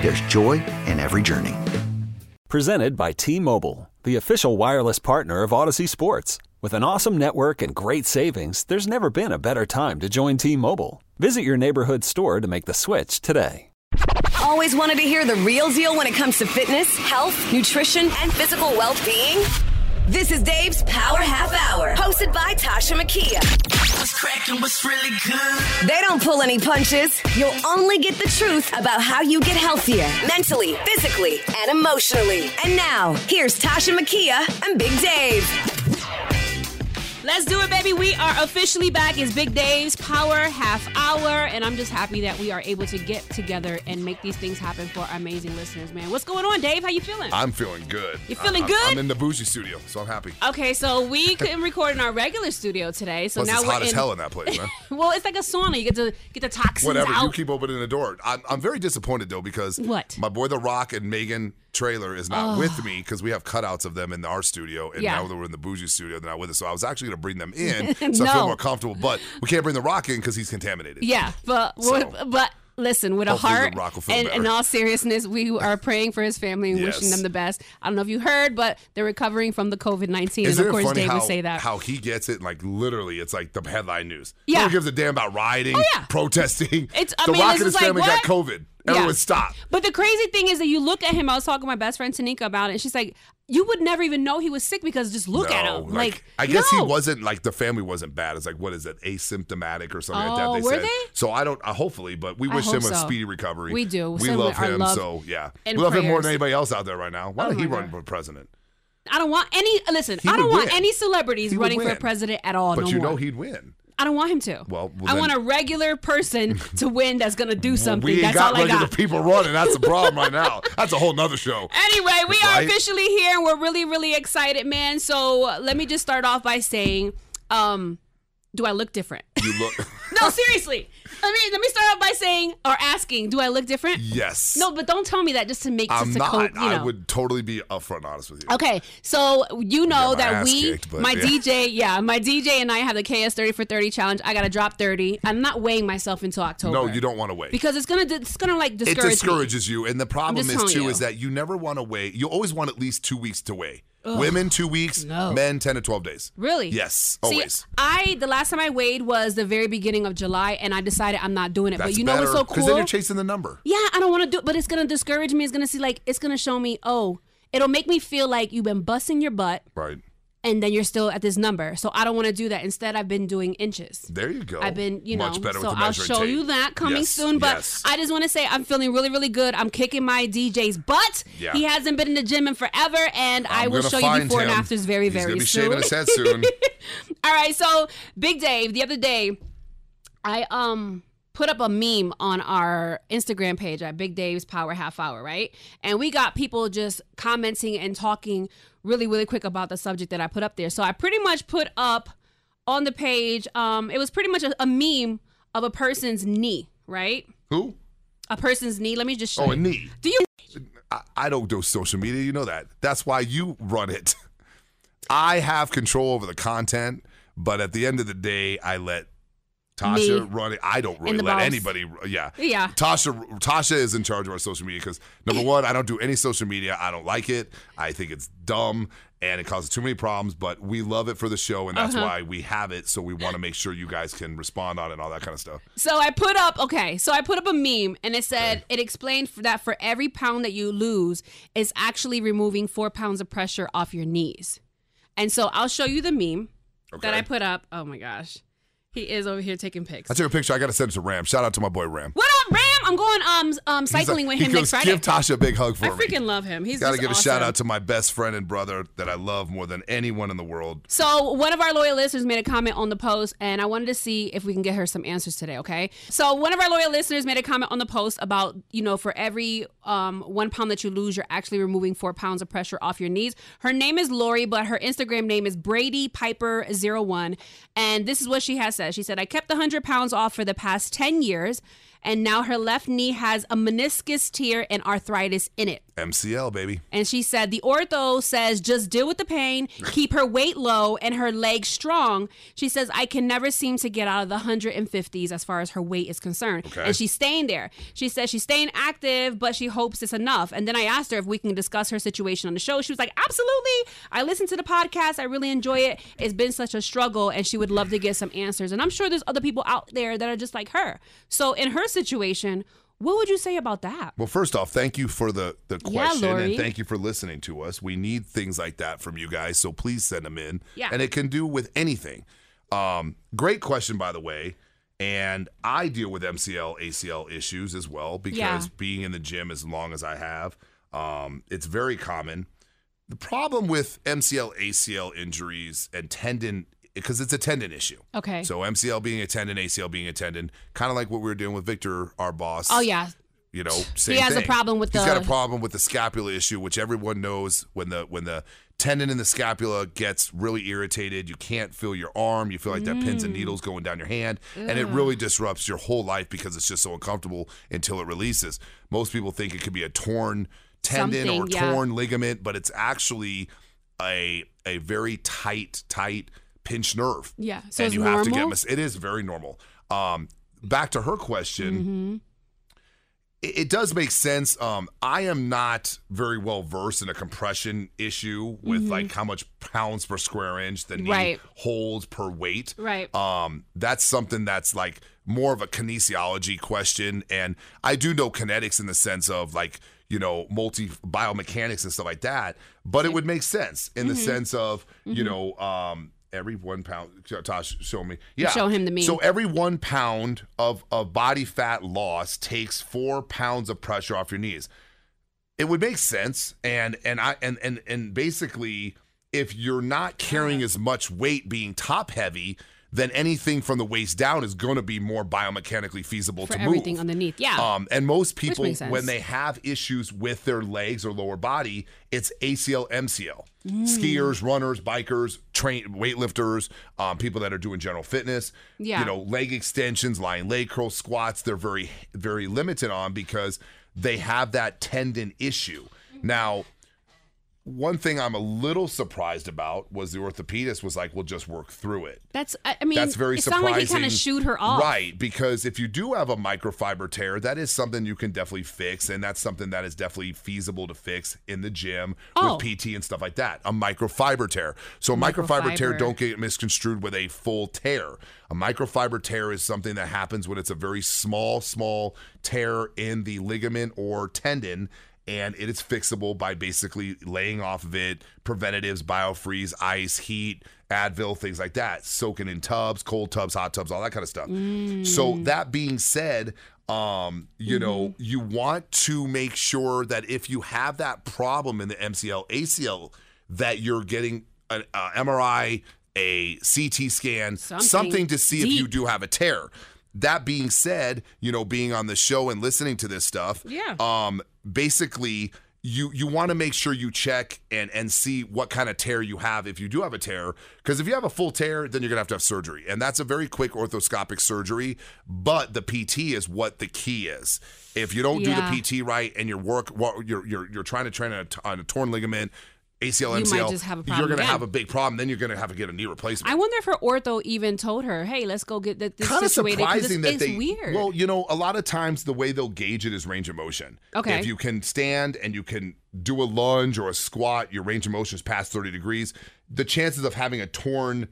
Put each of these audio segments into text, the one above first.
there's joy in every journey. Presented by T Mobile, the official wireless partner of Odyssey Sports. With an awesome network and great savings, there's never been a better time to join T Mobile. Visit your neighborhood store to make the switch today. Always wanted to hear the real deal when it comes to fitness, health, nutrition, and physical well being? This is Dave's Power Half Hour, hosted by Tasha Makia. What's cracking? What's really good? They don't pull any punches. You'll only get the truth about how you get healthier mentally, physically, and emotionally. And now, here's Tasha Makia and Big Dave. Let's do it, baby. We are officially back. It's Big Dave's Power Half Hour, and I'm just happy that we are able to get together and make these things happen for our amazing listeners, man. What's going on, Dave? How you feeling? I'm feeling good. You feeling I- good? I'm in the bougie studio, so I'm happy. okay, so we couldn't record in our regular studio today, so Plus, now it's we're hot in. as hell in that place, man. well, it's like a sauna. You get to get the toxins out. Whatever. out. You keep opening the door. I'm, I'm very disappointed though because What? my boy The Rock and Meghan Trainor is not with me because we have cutouts of them in our studio, and Yeah. now that we're in the bougie studio, they're not with us. So I was actually going to bring them in, so I feel more comfortable. But we can't bring The Rock in because he's contaminated. Yeah, but So- but listen, with a heart The Rock will feel and in all seriousness, we are praying for his family and wishing them the best. I don't know if you heard, but they're recovering from the COVID nineteen, and of course funny Dave how, would say that. how he gets it? Like literally, it's like the headline news. Yeah. No one gives a damn about rioting, Oh, yeah. protesting. It's- I the mean, Rock and his like, family got? COVID. Everyone Yeah. stop. But the crazy thing is that you look at him. I was talking to my best friend Tanika about it, and she's like, "You would never even know he was sick because just look at him." Like, I guess no. he wasn't like the family wasn't bad. It's like what is it, asymptomatic or something like Oh, that? They were said. they? So I don't. Uh, hopefully, but we wish him a speedy recovery. We do. We Send love him. love so yeah, we love him more than anybody else out there right now. Why Oh don't he run God. for president? I don't want any. Listen, He I don't want win. any celebrities running for president at all. but no you more. know he'd win. I don't want him to. Well, well, I then- want a regular person to win that's gonna do something. we ain't that's got all I regular got. people running. That's the problem right now. That's a whole nother show. Anyway, we are officially here and we're really, really excited, man. So uh, let me just start off by saying, um, do I look different? You look. no, seriously. Let me let me start off by saying or asking, do I look different? yes. No, but don't tell me that just to make I'm just not. cope, you know. I would totally be upfront and honest with you. Okay, so you know that we, kicked, my yeah. DJ, yeah, my DJ and I have the KS thirty for thirty challenge. I gotta drop thirty. I'm not weighing myself until October. No, you don't want to wait. because it's gonna it's gonna like it discourage me. discourages you, and the problem is too you. is that you never want to wait. You always want at least two weeks to weigh. Women two weeks, No. men ten to twelve days. Really? Yes, See, always. I the last time I weighed was the very beginning of July, and I decided I'm not doing it. That's but you know what's so cool? Because then you're chasing the number. yeah, I don't want to do it, but it's gonna discourage me. It's gonna see like it's gonna show me. Oh, it'll make me feel like you've been busting your butt, Right. And then you're still at this number. So I don't want to do that. Instead, I've been doing inches. There you go. I've been, you know, Much better so with the I'll show tape. you that coming Yes, soon. But yes. I just want to say I'm feeling really, really good. I'm kicking my DJ's butt. Yeah. He hasn't been in the gym in forever, and I I'm will show you before and afters very, He's very gonna be soon. shaving his head soon. All right, so Big Dave, the other day, I um put up a meme on our Instagram page at Big Dave's Power Half Hour, right? And we got people just commenting and talking really, really quick about the subject that I put up there. So I pretty much put up on the page, um, it was pretty much a, a meme of a person's knee, right? Who? A person's knee. Let me just show Oh, you. a knee. Do you I, I don't do social media. You know that. That's why you run it. I have control over the content, but at the end of the day, I let Tasha Me. run it. I don't really let anybody. Yeah, Yeah. Tasha, Tasha is in charge of our social media because number one, I don't do any social media. I don't like it. I think it's dumb, and it causes too many problems. But we love it for the show, and that's Uh-huh. why we have it. So we want to make sure you guys can respond on it and all that kind of stuff. So I put up okay. So I put up a meme and it said it explained that for every pound that you lose it's actually removing four pounds of pressure off your knees. And so I'll show you the meme that I put up. Oh my gosh, he is over here taking pics. I took a picture. I got to send it to Ram. Shout out to my boy Ram. What up, Ram? I'm going um um cycling like- with him next Friday. Give Tasha a big hug for me. I me. freaking love him. He's Got to just give a shout out to my best friend and brother that I love more than anyone in the world. So one of our loyal listeners made a comment on the post, and I wanted to see if we can get her some answers today. Okay. So one of our loyal listeners made a comment on the post about you know for every um, one pound that you lose, you're actually removing four pounds of pressure off your knees. Her name is Lori, but her Instagram name is Brady Piper 01 and this is what she has said. She said, "I kept the hundred pounds off for the past ten years." And now her left knee has a meniscus tear and arthritis in it. MCL, baby. And she said the ortho says just deal with the pain, keep her weight low and her legs strong. She says I can never seem to get out of the 150s as far as her weight is concerned. Okay. And she's staying there. She says she's staying active, but she hopes it's enough. And then I asked her if we can discuss her situation on the show. She was like, "Absolutely. I listen to the podcast. I really enjoy it. It's been such a struggle and she would love to get some answers." And I'm sure there's other people out there that are just like her. So in her situation, what would you say about that? Well, first off, thank you for the, the Yeah, question and thank you for listening to us. We need things like that from you guys, so please send them in. Yeah. And it can do with anything. Um, great question, by the way. And I deal with MCL, ACL issues as well because Yeah. being in the gym as long as I have, um, it's very common. The problem with MCL, ACL injuries and tendon, because it's a tendon issue. Okay. So MCL being a tendon, ACL being a tendon, kind of like what we were doing with Victor, our boss. Oh yeah. You know, same has a problem with He's the- got a problem with the scapula issue, which everyone knows when the when the tendon in the scapula gets really irritated, you can't feel your arm, you feel like that pins and Mm. needles going down your hand, and it really disrupts your whole life because it's just so uncomfortable until it releases. Most people think it could be a torn tendon or yeah. torn ligament, but it's actually a a very tight tight pinched nerve. Yeah. So and you have to get normal? mas- it is very normal. Um back to her question Mm-hmm. it, it does make sense. Um, I am not very well versed in a compression issue with like how much pounds per square inch the knee Mm-hmm. Right. holds per weight. Right. Um, that's something that's like more of a kinesiology question, and I do know kinetics in the sense of like you know multi biomechanics and stuff like that. But it would make sense in the Mm-hmm. sense of you know um, every one pound. Tosh, show me. Yeah, Show him the meme. So every one pound of, of body fat loss takes four pounds of pressure off your knees. It would make sense, and and I and and and basically, if you're not carrying as much weight, being top heavy, then anything from the waist down is going to be more biomechanically feasible For to everything move. underneath. Yeah. Um, and most people, when they have issues with their legs or lower body, it's ACL, MCL. Mm. Skiers, runners, bikers, train weightlifters, um, people that are doing general fitness. Yeah. You know, leg extensions, lying leg curl squats. They're very, very limited on because they have that tendon issue. Now, one thing I'm a little surprised about was the orthopedist was like, "We'll just work through it." That's I mean That's very it surprising. sounded like he kind of shoot her off. Right, because if you do have a microfiber tear, that is something you can definitely fix, and that's something that is definitely feasible to fix in the gym Oh. with PT and stuff like that. A microfiber tear. So a microfiber, tear don't get misconstrued with a full tear. A microfiber tear is something that happens when it's a very small, small tear in the ligament or tendon. And it is fixable by basically laying off of it, preventatives, biofreeze, ice, heat, Advil, things like that, soaking in tubs, cold tubs, hot tubs, all that kind of stuff. So that being said, um, you know, you want to make sure that if you have that problem in the MCL, ACL, that you're getting an uh, MRI, a CT scan, Something something to see if you do have a tear. That being said, you know, being on the show and listening to this stuff, Yeah. um, basically you you want to make sure you check and and see what kind of tear you have if you do have a tear because if you have a full tear then you're gonna have to have surgery and that's a very quick orthoscopic surgery but the pt is what the key is if you don't Yeah. do the pt right and your work what you're you're, you're trying to train on a, on a torn ligament ACL, You MCL, might just have a you're going to have a big problem. Then you're going to have to get a knee replacement. I wonder if her ortho even told her, "Hey, let's go get that this kind of situated." 'cause surprising that it's they. weird. Well, you know, a lot of times the way they'll gauge it is range of motion. Okay. If you can stand and you can do a lunge or a squat, your range of motion is past 30 degrees. The chances of having a torn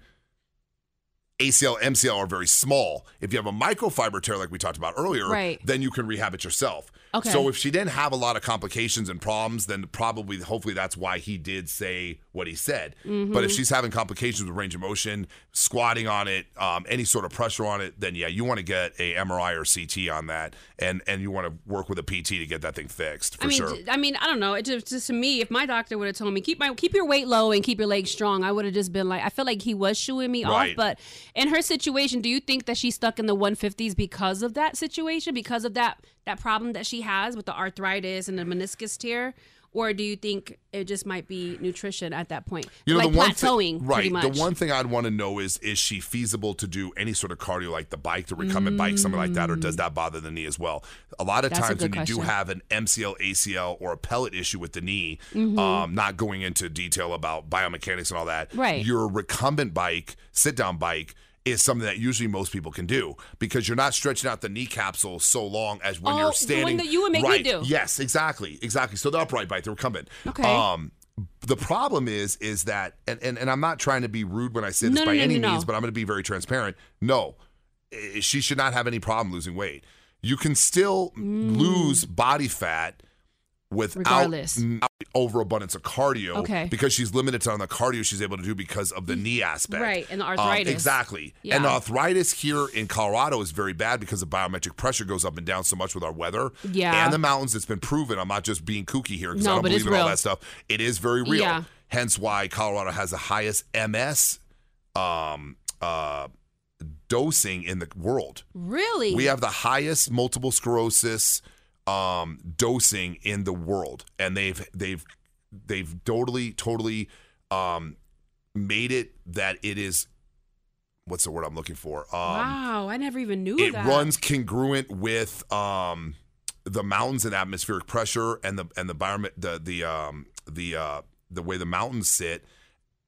ACL, MCL are very small. If you have a microfiber tear, like we talked about earlier, Right. then you can rehab it yourself. Okay. So if she didn't have a lot of complications and problems, then probably, hopefully, that's why he did say what he said. Mm-hmm. But if she's having complications with range of motion, squatting on it, um, any sort of pressure on it, then yeah, you want to get a MRI or CT on that, and and you want to work with a PT to get that thing fixed for I mean, sure. d- I mean, I don't know. It just, just to me, if my doctor would have told me keep my keep your weight low and keep your legs strong, I would have just been like, I feel like he was shooing me Right. off. But in her situation, do you think that she's stuck in the 150s because of that situation, because of that that problem that she has with the arthritis and the meniscus tear? Or do you think it just might be nutrition at that point, You know, like the one plateauing, thing, right? The one thing I'd want to know is is she feasible to do any sort of cardio like the bike, the recumbent bike, something like that, or does that bother the knee as well? A lot of That's times when you do have an MCL, ACL, or a pellet issue with the knee, Mm-hmm. um, not going into detail about biomechanics and all that, Right. Your recumbent bike, sit down bike. Is something that usually most people can do because you're not stretching out the knee capsule so long as when Oh, you're the one standing. that you would make me right. do. Yes, exactly, exactly. So the upright bike, the recumbent. Okay. Um, the problem is is that and, and, and I'm not trying to be rude when I say this No, by no, any no, means, but I'm going to be very transparent. No, she should not have any problem losing weight. You can still lose body fat without. Overabundance of cardio Okay. because she's limited to on the cardio she's able to do because of the knee aspect. Right, and the Um, arthritis. exactly. Yeah. And the arthritis here in Colorado is very bad because the biometric pressure goes up and down so much with our weather. Yeah. And the mountains, it's been proven. I'm not just being kooky here because No, I don't believe in all that stuff. It is very real. Yeah. Hence why Colorado has the highest MS um, uh, dosing in the world. really? We have the highest multiple sclerosis um, dosing in the world, and they've they've they've totally totally um, made it that it is what's the word I'm looking for? Um, wow, I never even knew it that. runs congruent with um, the mountains and atmospheric pressure and the and the environment the the um, the uh, the way the mountains sit.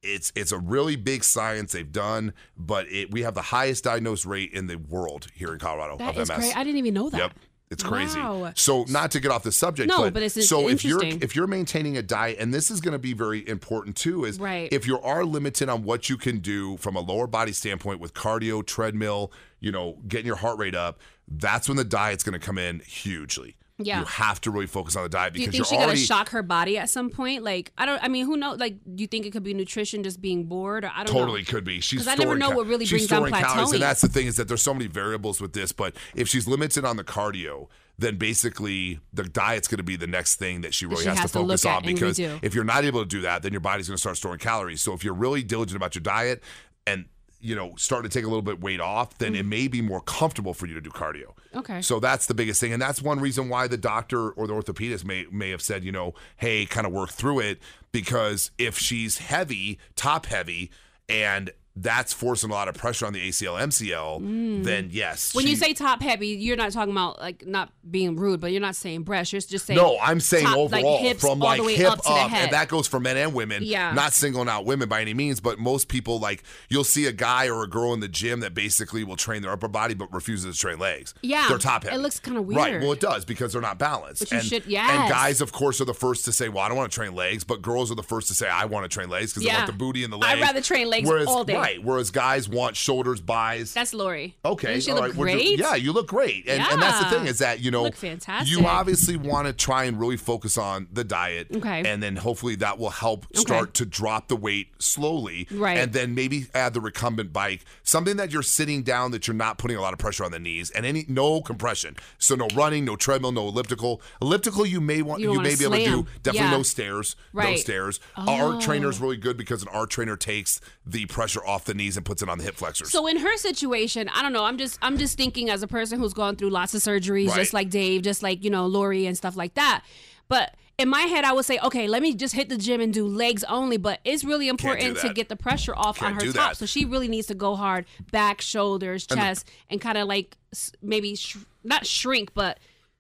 It's it's a really big science they've done, but it, we have the highest diagnosed rate in the world here in Colorado That of is MS. great. I didn't even know that. Yep. It's crazy. Wow. So not to get off the subject, No, but, but it's so if you're if you're maintaining a diet, and this is going to be very important too, is Right. if you are limited on what you can do from a lower body standpoint with cardio, treadmill, you know, getting your heart rate up, that's when the diet's going to come in hugely. Yeah. you have to really focus on the diet Do you because think she you're gonna shock her body at some point? Like I don't. I mean, who knows? Like, do you think it could be nutrition, just being bored, or I don't know? Totally know? could be. She's I never know what really she's brings down storing calories, plateauing. and that's the thing is that there's so many variables with this. But if she's limited on the cardio, then basically the diet's going to be the next thing that she really she has, has to to focus on because if you're not able to do that, then your body's going to start storing calories. So if you're really diligent about your diet and you know start to take a little bit weight off, then it may be more comfortable for you to do cardio. Mm. Okay. So that's the biggest thing, and that's one reason why the doctor or the orthopedist may may have said, you know, hey, kind of work through it because if she's heavy, top heavy, and that's forcing a lot of pressure on the ACL, MCL, then yes. Mm. When you say top heavy, you're not talking about like not being rude, but you're not saying breast. You're just saying no, I'm saying top, like, overall hips from like hip up head. and that goes for men and women. Yeah. not singling out women by any means, but most people like you'll see a guy or a girl in the gym that basically will train their upper body but refuses to train legs. Yeah. they're top heavy. It looks kinda weird, Right. Well, it does because they're not balanced. But you and, should- And guys, of course, are the first to say, "Well, I don't want to train legs," but girls are the first to say, "I want to train legs" because they want the booty and the legs. I'd rather train legs whereas, all day. Right. Whereas guys want shoulders, buys. That's Lori. Okay, Doesn't she all look right, great. yeah, you look great, and, and that's the thing is that you know Look fantastic. You obviously want to try and really focus on the diet, Okay. and then hopefully that will help start to drop the weight slowly, Right. And then maybe add the recumbent bike, something that you're sitting down that you're not putting a lot of pressure on the knees, and any no compression, so no running, no treadmill, no elliptical. Elliptical you may want You you, may be able to do definitely Yeah. no stairs, no Right. stairs. Our oh. trainer is really good because an arc trainer takes the pressure off the knees and puts it on the hip flexors. So in her situation, I don't know. I'm just I'm just thinking as a person who's gone through lots of surgeries, Right. just like Dave, just like you know Lori and stuff like that. But in my head, I would say, okay, let me just hit the gym and do legs only. But it's really important to get the pressure off Can't on her top. that. So she really needs to go hard, back, shoulders, chest, and kind of like maybe sh- not shrink, but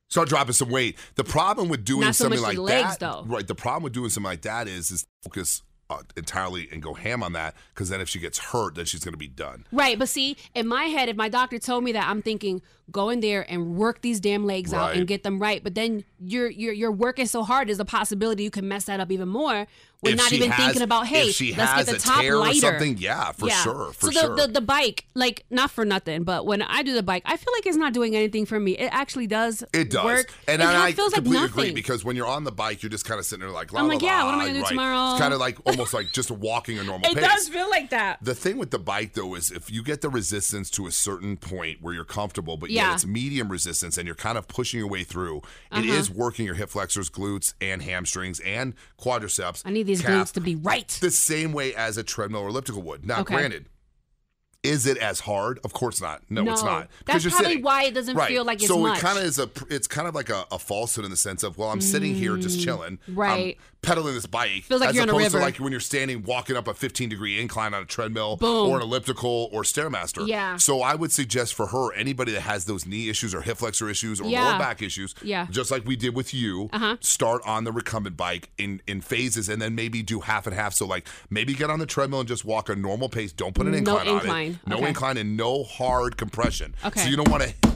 start dropping some weight. The problem with doing so something like legs, that, though. right? The problem with doing something like that is is focus uh, entirely and go ham on that because then if she gets hurt, then she's going to be done. Right, but see, in my head, if my doctor told me that, I'm thinking go in there and work these damn legs out and get them right. But then you're you're you're working so hard. There's a possibility you can mess that up even more. We're If not even has- thinking about hey, she let's has get the a top tear or lighter. something, yeah, for sure, for sure. so the, sure. the the bike, like not for nothing, but when I do the bike, I feel like it's not doing anything for me. It actually does. It does, work. and it I, I feels like completely nothing. agree because when you're on the bike, you're just kind of sitting there like, la, I'm la, like, yeah, la, what am I gonna do right. tomorrow? It's kind of like almost like just walking a normal bike. it pace. does feel like that. The thing with the bike though is if you get the resistance to a certain point where you're comfortable, but Yeah. it's medium resistance and you're kind of pushing your way through, it Uh-huh. is working your hip flexors, glutes, and hamstrings and quadriceps. I need these calf, glutes to be right. the same way as a treadmill or elliptical would. Now, Okay. granted, is it as hard? Of course not. No, it's not. That's probably sitting. why it doesn't right. feel like it's so it kind of is a. It's kind of like a, a falsehood in the sense of well, I'm sitting here just chilling, I'm Mm, right. Pedaling this bike, Feels like as you're on a opposed to river. like when you're standing walking up a 15 degree incline on a treadmill Boom. or an elliptical or stairmaster. Yeah. So I would suggest for her anybody that has those knee issues or hip flexor issues or Yeah. lower back issues, Yeah. just like we did with you, Uh-huh. start on the recumbent bike in in phases and then maybe do half and half. So like maybe get on the treadmill and just walk a normal pace. Don't put an No incline, on incline. it. No Okay. incline and no hard compression. Okay. So you don't want to.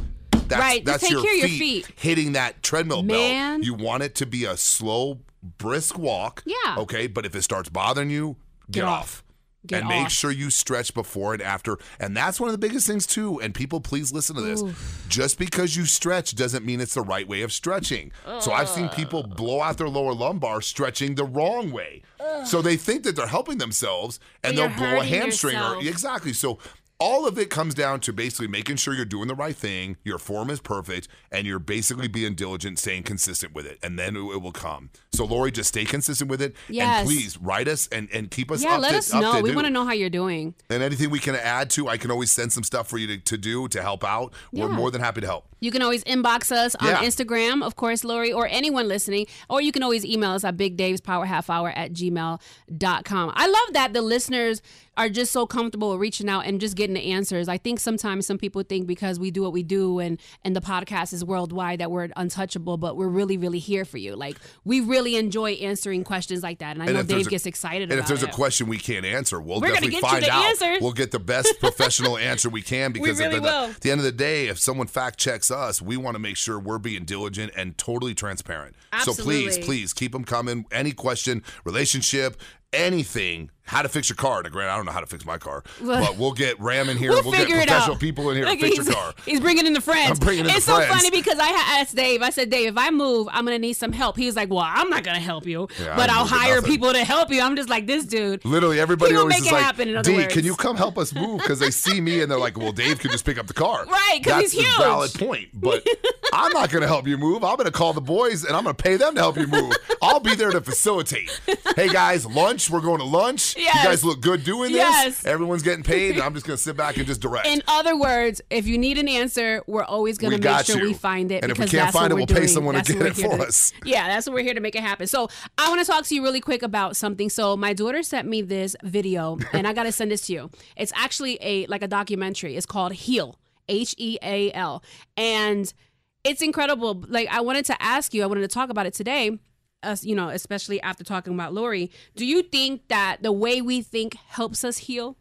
That's, Right, just That's take your, care of your feet feet. hitting that treadmill Man. belt. You want it to be a slow, brisk walk. Yeah. Okay. But if it starts bothering you, get, Get off. off. Get and make off. sure you stretch before and after. And that's one of the biggest things, too. And people, please listen to this. Just because you stretch doesn't mean it's the right way of stretching. So I've seen people blow out their lower lumbar stretching the wrong way. So they think that they're helping themselves and But they'll you're blow a hurting hamstring. Or, yourself. exactly. So all of it comes down to basically making sure you're doing the right thing, your form is perfect, and you're basically being diligent, staying consistent with it, and then it, will come. So, Lori, just stay consistent with it, Yes. and please write us and, and keep us Yeah, up let to, us know. We want to know how you're doing. And anything we can add to, I can always send some stuff for you to, to do to help out. We're Yeah. more than happy to help. You can always inbox us on Yeah. Instagram, of course, Lori, or anyone listening. Or you can always email us at bigdavespowerhalfhour at gmail.com. I love that the listeners are just so comfortable with reaching out and just getting the answers. I think sometimes some people think because we do what we do and, and the podcast is worldwide that we're untouchable, but we're really, really here for you. Like, we really enjoy answering questions like that. And I know if Dave a- gets excited And if there's it. a question we can't answer, we'll We're definitely find out. answer. We'll get the best professional answer we can because really at, the, at the end of the day, if someone fact checks us, we want to make sure we're being diligent and totally transparent. Absolutely. So please, please keep them coming. Any question, relationship, anything, how to fix your car. Now, granted, I don't know how to fix my car, but we'll get Ram in here. We'll, We'll, get professional people in here Look, to fix he's, your car. He's bringing in the friends. I'm bringing in the it's so friends. funny because I asked Dave. I said, Dave, if I move, I'm gonna need some help. He was like, Well, I'm not gonna help you, Yeah, but I'll hire people to help you. I'm just like this dude. Literally, everybody always make is it like, happen, "D, words." can you come help us move?" Because they see me and they're like, "Well, Dave could just pick up the car." Right, 'cause That's he's a huge. valid point. But I'm not going to help you move. I'm going to call the boys and I'm going to pay them to help you move. I'll be there to facilitate. Hey guys, lunch. We're going to lunch. Yes. You guys look good doing this. Yes. Everyone's getting paid, and I'm just going to sit back and just direct. In other words, if you need an answer, we're always going to make sure you. we find it. And if we can't find it, we'll pay doing. someone to That's get it for to- us. Yeah, that's what we're here to make it happen. So I want to talk to you really quick about something. So my daughter sent me this video, and I got to send this to you. It's actually a like a documentary. It's called Heal, H E A L, and it's incredible. Like I wanted to ask you, I wanted to talk about it today. Us, you know, especially after talking about Lori. Do you think that the way we think helps us heal?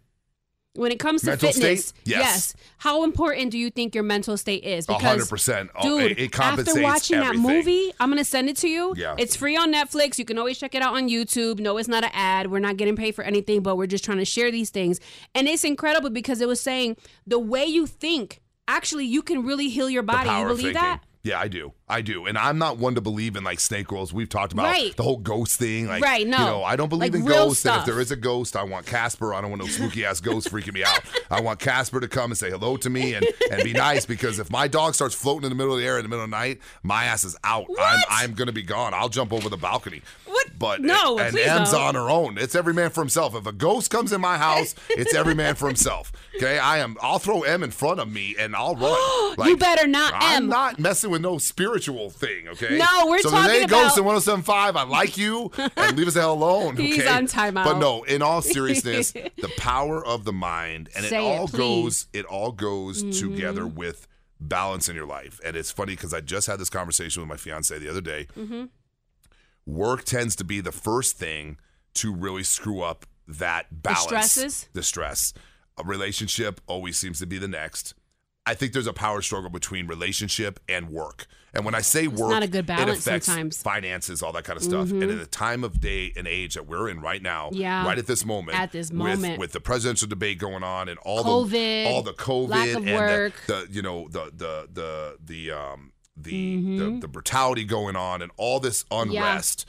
When it comes to Mental fitness, state? Yes. How important do you think your mental state is? A hundred percent. Oh, dude, it- it after watching everything. that movie, I'm gonna send it to you. Yeah. it's free on Netflix. You can always check it out on YouTube. No, it's not an ad. We're not getting paid for anything, but we're just trying to share these things. And it's incredible because it was saying the way you think, actually, you can really heal your body. You believe that? Yeah, I do. I do. And I'm not one to believe in like snake rolls. We've talked about Right. the whole ghost thing. Like, Right, no. You know, I don't believe Like in ghosts. And if there is a ghost, I want Casper. I don't want no spooky ass ghost freaking me out. I want Casper to come and say hello to me and, and be nice because if my dog starts floating in the middle of the air in the middle of the night, my ass is out. I'm, I'm going to be gone. I'll jump over the balcony. What? But No, and please M's on her own. It's every man for himself. If a ghost comes in my house, it's every man for himself. Okay, I am. I'll throw M in front of me and I'll run. You better not, I'm M. not messing with no spiritual thing. Okay. No, we're so talking there goes about- in 1075. I like you and leave us the hell alone. He's on timeout. But no, in all seriousness, the power of the mind and Say it it, all please. goes. It all goes together with balance in your life. And it's funny because I just had this conversation with my fiance the other day. Mm-hmm. Work tends to be the first thing to really screw up that balance. stresses? The stress. A relationship always seems to be the next. I think there's a power struggle between relationship and work. And when I say work, not a good it affects sometimes. Mm-hmm. finances, all that kind of stuff. And in the time of day and age that we're in right now, Yeah. right at this moment, At this moment. with, the presidential debate going on and all COVID, the all the COVID lack of and the- work. The, you know the the the the um the, Mm-hmm. the the brutality going on and all this unrest,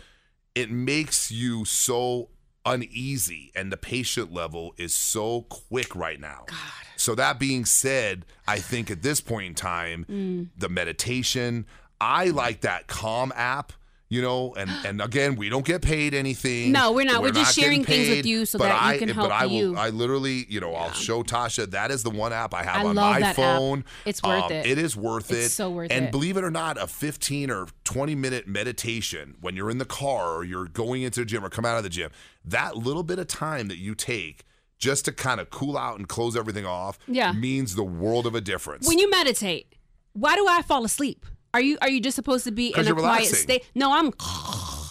it makes you so uneasy and the patient level is so quick right now. God. So that being said, I think at this point in time, Mm. the meditation, I like that Calm app. You know, and and again, we don't get paid anything. No, we're not. We're just getting sharing things with you so that you I, can but help I will, you. I literally, you know, I'll show Tasha that is the one app I have I on my that app. phone. It's worth Um, it. It is worth It's it. so worth and it. And believe it or not, a 15 or 20 minute meditation when you're in the car or you're going into the gym or come out of the gym, that little bit of time that you take just to kind of cool out and close everything off Yeah. means the world of a difference. when you meditate, why do I fall asleep? Are you are you just supposed to be in a quiet state? No, I'm.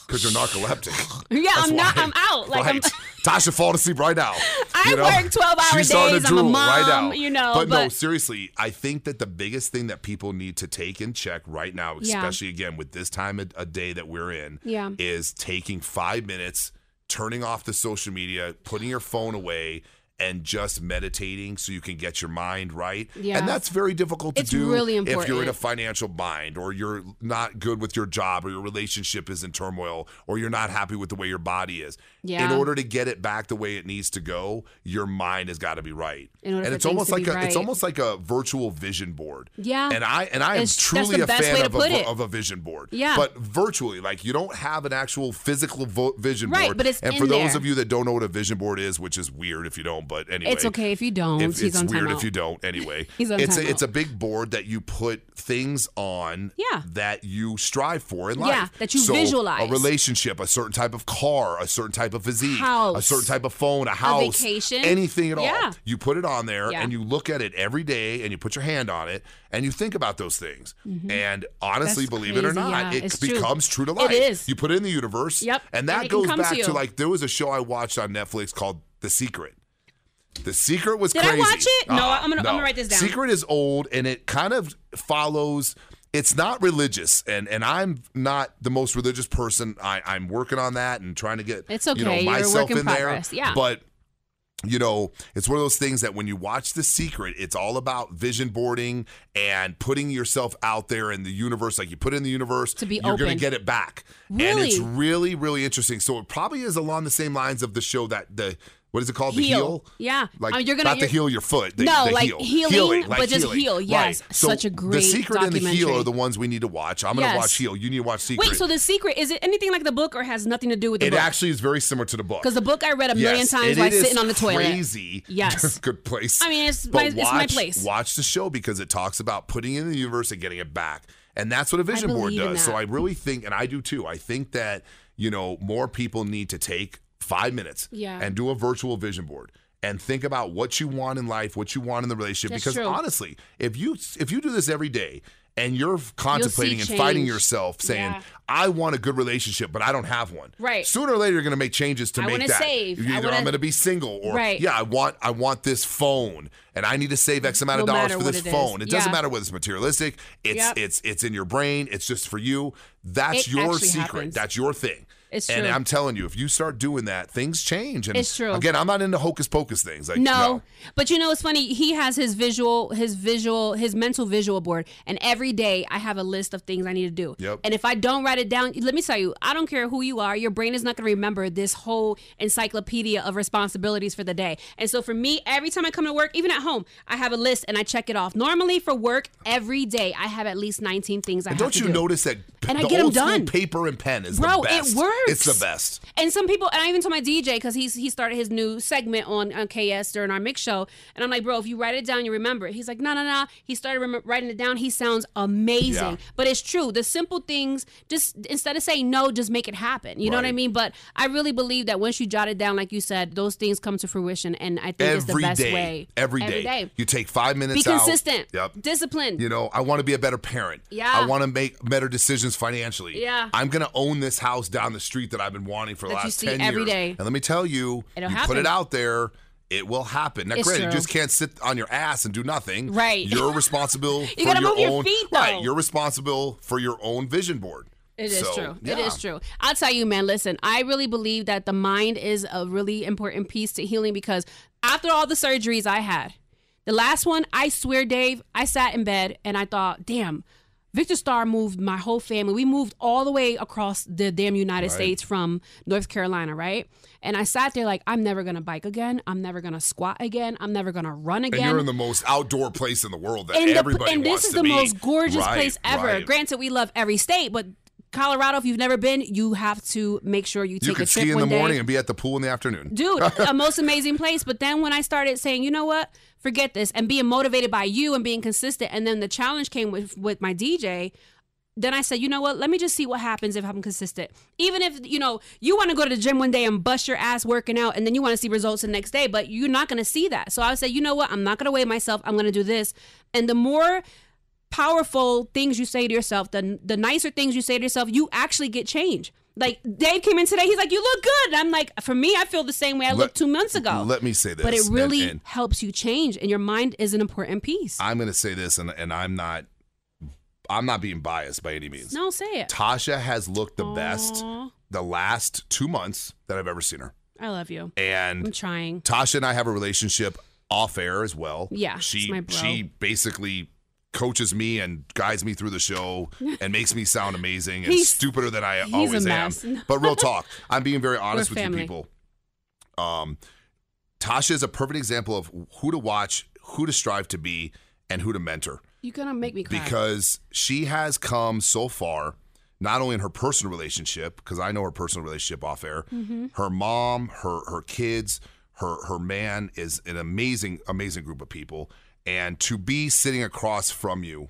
because you're narcoleptic. Yeah, That's I'm not. why. I'm out. Like right. I'm. Tasha falling asleep right now. I you know? work 12-hour She's starting days. I'm a drool right now. mom, you know, But, no, seriously, I think that the biggest thing that people need to take in check right now, Yeah. especially again with this time of a day that we're in, Yeah. is taking five minutes, turning off the social media, putting your phone away. And just meditating so you can get your mind right. Yeah. And that's very difficult to It's do really if you're in a financial bind or you're not good with your job or your relationship is in turmoil or you're not happy with the way your body is. Yeah. In order to get it back the way it needs to go, your mind has got to be right. And it's almost like a it's almost like a virtual vision board. Yeah. And I and I am It's- truly a fan of a, put vo- it. of a vision board. Yeah. But virtually, like you don't have an actual physical vo- vision Right, board. but it's and for those of you that don't know what a vision board is, which is weird if you don't, but anyway. It's okay if you don't. If, He's it's on weird if you don't. Anyway, He's on it's a, it's a big board that you put things on. Yeah. That you strive for in life. Yeah, that you So, visualize. A relationship, a certain type of car, a certain type of physique, a certain type of phone, a house, vacation. anything at all. Yeah. You put it on there Yeah. and you look at it every day and you put your hand on it and you think about those things. Mm-hmm. And honestly, That's believe it or not, yeah. it It's true. becomes true to life. is. You put it in the universe. Yep. And And that it can goes come to back to, like there was a show I watched on Netflix called The Secret. The Secret was Did I watch it? No, Uh-uh, I'm gonna- I'm gonna write this down. The secret is old and it kind of follows it's not religious and and I'm not the most religious person. I I'm working on that and trying to get It's okay. You're a myself in in there. Yeah. But you know, it's one of those things that when you watch The Secret, it's all about vision boarding and putting yourself out there in the universe. Like you put it in the universe, To be you're going to get it back. Really? And it's really, really interesting. So it probably is along the same lines of the show that the what is it called? The Heal. heel. Yeah. Like I mean, you're gonna- not to heal your foot. The, No, the like heel. healing, like but just heal. Right. Yes. So Such a great. The Secret and the Heal are the ones we need to watch. I'm going to Yes. watch Heal. You need to watch Secret. Wait, so the secret is it anything like the book or has nothing to do with the it book? It actually is very similar to the book. Because the book I read a million times while sitting on the toilet. Crazy. Yes. Good place. I mean, it's But my- it's my watch- place. Watch the show because it talks about putting in the universe and getting it back. And that's what a vision board does. So. I really think, and I do too, I think that, you know, more people need to take five minutes Yeah. and do a virtual vision board. And think about what you want in life, what you want in the relationship. That's because true. honestly, if you if you do this every day and you're contemplating and fighting yourself, saying, Yeah. "I want a good relationship, but I don't have one," Right. Sooner or later, you're going to make changes to I make wanna that. save. Either I I'm going to be single, or Right. yeah, I want I want this phone, and I need to save X amount of No dollars for this it is. phone. It doesn't matter whether it's materialistic. It's Yep. it's it's in your brain. It's just for you. That's It your secret. happens. That's your thing. It's And. I'm telling you, if you start doing that, things change. And It's true. Again, I'm not into hocus pocus things. Like No, but you know it's funny. He has his visual, his visual, his mental visual board, and every day I have a list of things I need to do. Yep. And if I don't write it down, let me tell you, I don't care who you are, your brain is not going to remember this whole encyclopedia of responsibilities for the day. And so for me, every time I come to work, even at home, I have a list and I check it off. Normally for work, every day I have at least 19 things I And have don't you do. notice that And I the get 'em old school done. paper and pen is Bro, the it works. It's the best. And some people, and I even told my DJ because he's he started his new segment on, on KS during our mix show, and I'm like, bro, if you write it down, you remember it. He's like, no, no, no. He started rem- writing it down. He sounds amazing, Yeah. but it's true. The simple things, just instead of saying no, just make it happen. You know what I mean? But I really believe that once you jot it down, like you said, those things come to fruition, and I think it's the best day. way. Every Every day. day. You take five minutes Be out. consistent. Yep. Discipline. You know, I want to be a better parent. Yeah. I want to make better decisions financially. Yeah. I'm going to own this house down the street that I've been wanting for the That you last see 10 every years. day. And let me tell you, It'll you put it out there, it will happen. Now, It's granted, you just can't sit on your ass and do nothing. Right. You're responsible for gotta your move your own. feet, Right. You're responsible for your own vision board. It is So, true. It yeah. is true. I'll tell you, man, listen, I really believe that the mind is a really important piece to healing because after all the surgeries I had, the last one, I swear, Dave, I sat in bed and I thought, damn, Victor Starr moved my whole family. We moved all the way across the damn United States from North Carolina, right? And I sat there like, I'm never gonna bike again. I'm never gonna squat again. I'm never gonna run again. And you're in the most outdoor place in the world that and, the- everybody and wants this is the be. most gorgeous Right, place ever. right. Granted, we love every state, but Colorado, if you've never been, you have to make sure you take You a could trip ski in the day. morning and be at the pool in the afternoon. Dude, a most amazing place. But then when I started saying, you know what, forget this, and being motivated by you and being consistent, and then the challenge came with with my DJ. Then I said, you know what? Let me just see what happens if I'm consistent. Even if you know you want to go to the gym one day and bust your ass working out, and then you want to see results the next day, but you're not going to see that. So I would say, you know what? I'm not going to weigh myself. I'm going to do this, and the more powerful things you say to yourself, the the nicer things you say to yourself, you actually get change. Like Dave came in today, he's like, "You look good." And I'm like, for me, I feel the same way I looked two months ago. Let me say this. but it really and helps you change, and your mind is an important piece. I'm going to say this, and, and I'm not, I'm not being biased by any means. no, say it. Tasha has looked the best the last two months that I've ever seen her, I love you. And I'm trying. Tasha and I have a relationship off air as well. Yeah, she she's my bro. she basically coaches me and guides me through the show and makes me sound amazing and He's- stupider than I he's always a am. mess. But real talk, I'm being very honest We're with family. you people. Um, Tasha is a perfect example of who to watch, who to strive to be, and who to mentor You're gonna make me cry. because she has come so far not only in her personal relationship because i know her personal relationship off air Mm-hmm. her mom her her kids her her man is an amazing amazing group of people and to be sitting across from you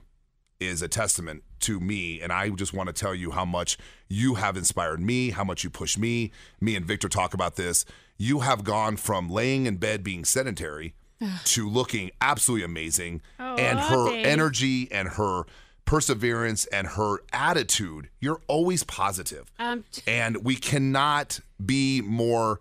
is a testament to me. And i just want to tell you how much you have inspired me how much you push me. Me and victor talk about this. You have gone from laying in bed being sedentary to looking absolutely amazing. Oh, and her Dave. energy and her perseverance and her attitude you're always positive. Um, and we cannot be more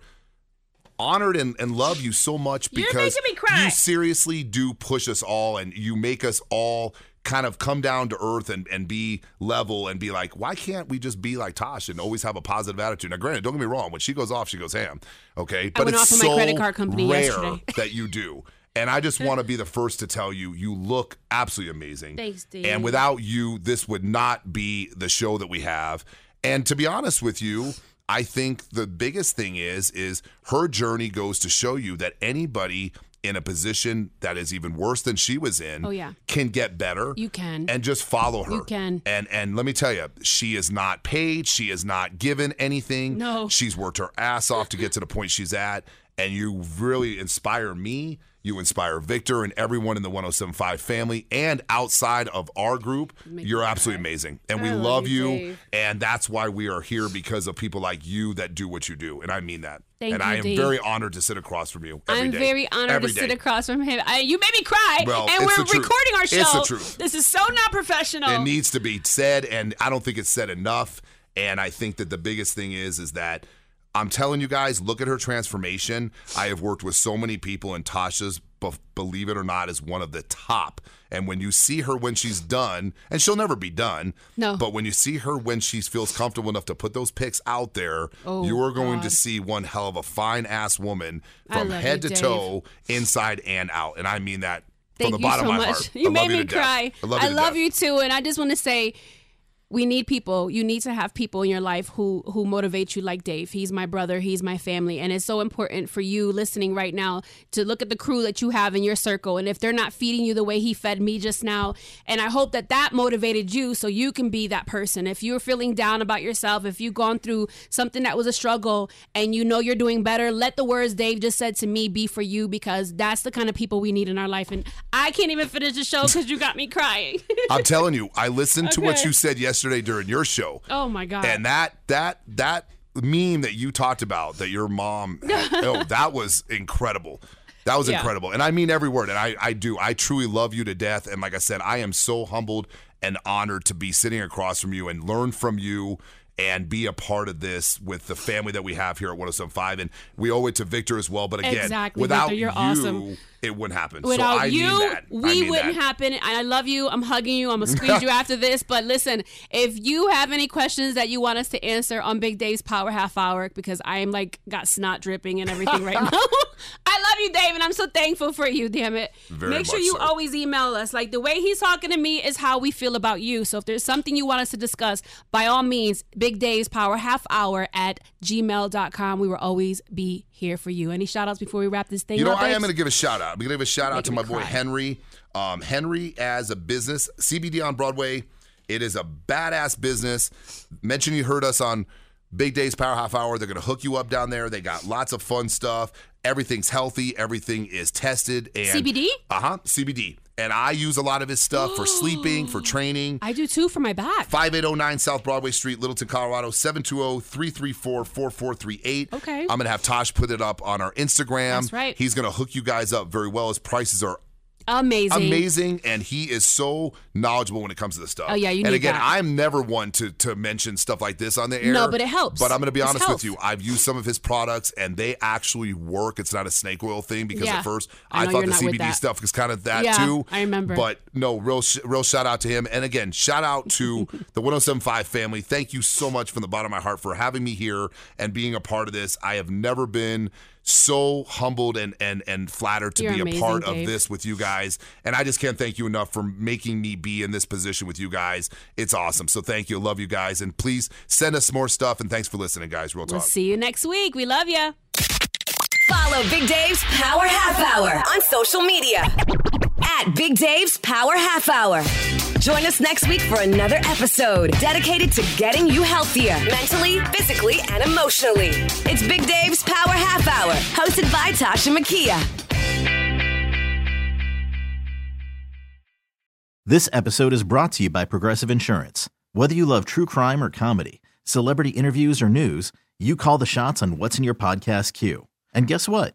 honored and, and love you so much because making me cry. you seriously do push us all and you make us all kind of come down to earth and, and be level and be like, why can't we just be like Tosh and always have a positive attitude? Now, granted, don't get me wrong, when she goes off, she goes ham. Okay. But went it's off my so credit card company rare yesterday. that you do. And I just want to be the first to tell you, you look absolutely amazing. Thanks, Dave. And without you, this would not be the show that we have. And to be honest with you, I think the biggest thing is is her journey goes to show you that anybody in a position that is even worse than she was in Oh, yeah. can get better. You can. And just follow her. You can. And and let me tell you, she is not paid, she is not given anything. No. She's worked her ass off to get to the point she's at and you really inspire me. You inspire Victor and everyone in the 1075 family and outside of our group. You're absolutely amazing. And we I love, love you. Dave. And that's why we are here because of people like you that do what you do. And I mean that. Thank and you, I am Dave. very honored to sit across from you. every I'm day. very honored Every to sit across from him. I, you made me cry, Well, and we're recording our show. It's the truth. This is so not professional. It needs to be said, and I don't think it's said enough. And I think that the biggest thing is is that I'm telling you guys, look at her transformation. I have worked with so many people, and Tasha's, believe it or not, is one of the top. And when you see her when she's done, and she'll never be done, No. But when you see her when she feels comfortable enough to put those pics out there, Oh, you are going to see one hell of a fine ass woman from head you, to Dave. toe, inside and out. And I mean that Thank from the bottom so of my much. heart. You I made love me to death. cry. I love you, to death. you too, and I just want to say, we need people. You need to have people in your life who who motivate you like Dave. He's my brother, he's my family, and it's so important for you listening right now to look at the crew that you have in your circle and if they're not feeding you the way he fed me just now, and I hope that that motivated you so you can be that person. If you're feeling down about yourself, if you've gone through something that was a struggle and you know you're doing better, let the words Dave just said to me be for you because that's the kind of people we need in our life. And I can't even finish the show because you got me crying. I'm telling you, I listened to what you said yesterday during your show. oh my god! And that that that meme that you talked about that your mom had, oh that was incredible. That was Yeah. incredible. And I mean every word. And I, I do. I truly love you to death. And like I said, I am so humbled and honored to be sitting across from you and learn from you and be a part of this with the family that we have here at 1075. And we owe it to Victor as well. But again, Exactly, without Victor, you're you, awesome. It wouldn't happen. Without so I you, mean that. I we wouldn't that. happen. And I love you. I'm hugging you. I'm gonna squeeze you after this. But listen, if you have any questions that you want us to answer on Big Dave's Power Half Hour, because I am like got snot dripping and everything right now. I love you, Dave, and I'm so thankful for you. Damn it! Very Make sure you so. always email us. Like the way he's talking to me is how we feel about you. So if there's something you want us to discuss, by all means, Big Dave's Power Half Hour at gmail.com. We will always be here for you. Any shout outs before we wrap this thing up? You know, up? I am going to give a shout out. I'm going to give a shout out to my boy cry. Henry. Um, Henry as a business, CBD on Broadway. It is a badass business. Mention you heard us on Big Dave's Power Half Hour. They're going to hook you up down there. They got lots of fun stuff. Everything's healthy. Everything is tested. And CBD? Uh huh. CBD. And I use a lot of his stuff for sleeping, for training. I do too for my back. 5809 South Broadway Street, Littleton, Colorado, 720-334-4438. Okay. I'm going to have Tosh put it up on our Instagram. That's right. He's going to hook you guys up very well. His prices are Amazing. amazing and he is so knowledgeable when it comes to this stuff. Oh, yeah, you And again, that. I'm never one to to mention stuff like this on the air. No, but it helps. But I'm going to be It's honest health. with you. I've used some of his products and they actually work. It's not a snake oil thing because Yeah. at first I I, thought the CBD stuff was kind of that Yeah, too. I remember. But no, real sh- real shout out to him. And again, shout out to the 1075 family. Thank you so much from the bottom of my heart for having me here and being a part of this. I have never been so humbled and and and flattered to You're be a amazing, part of this with you guys. And I just can't thank you enough for making me be in this position with you guys. It's awesome. So thank you. Love you guys. And please send us more stuff. And thanks for listening, guys. Real We'll talk. see you next week. We love you. Follow Big Dave's Power Half Hour on social media at Big Dave's Power Half Hour. Join us next week for another episode dedicated to getting you healthier mentally, physically, and emotionally. It's Big Dave's Power Half Hour, hosted by Tasha Makia. This episode is brought to you by Progressive Insurance. Whether you love true crime or comedy, celebrity interviews or news, you call the shots on what's in your podcast queue. And guess what?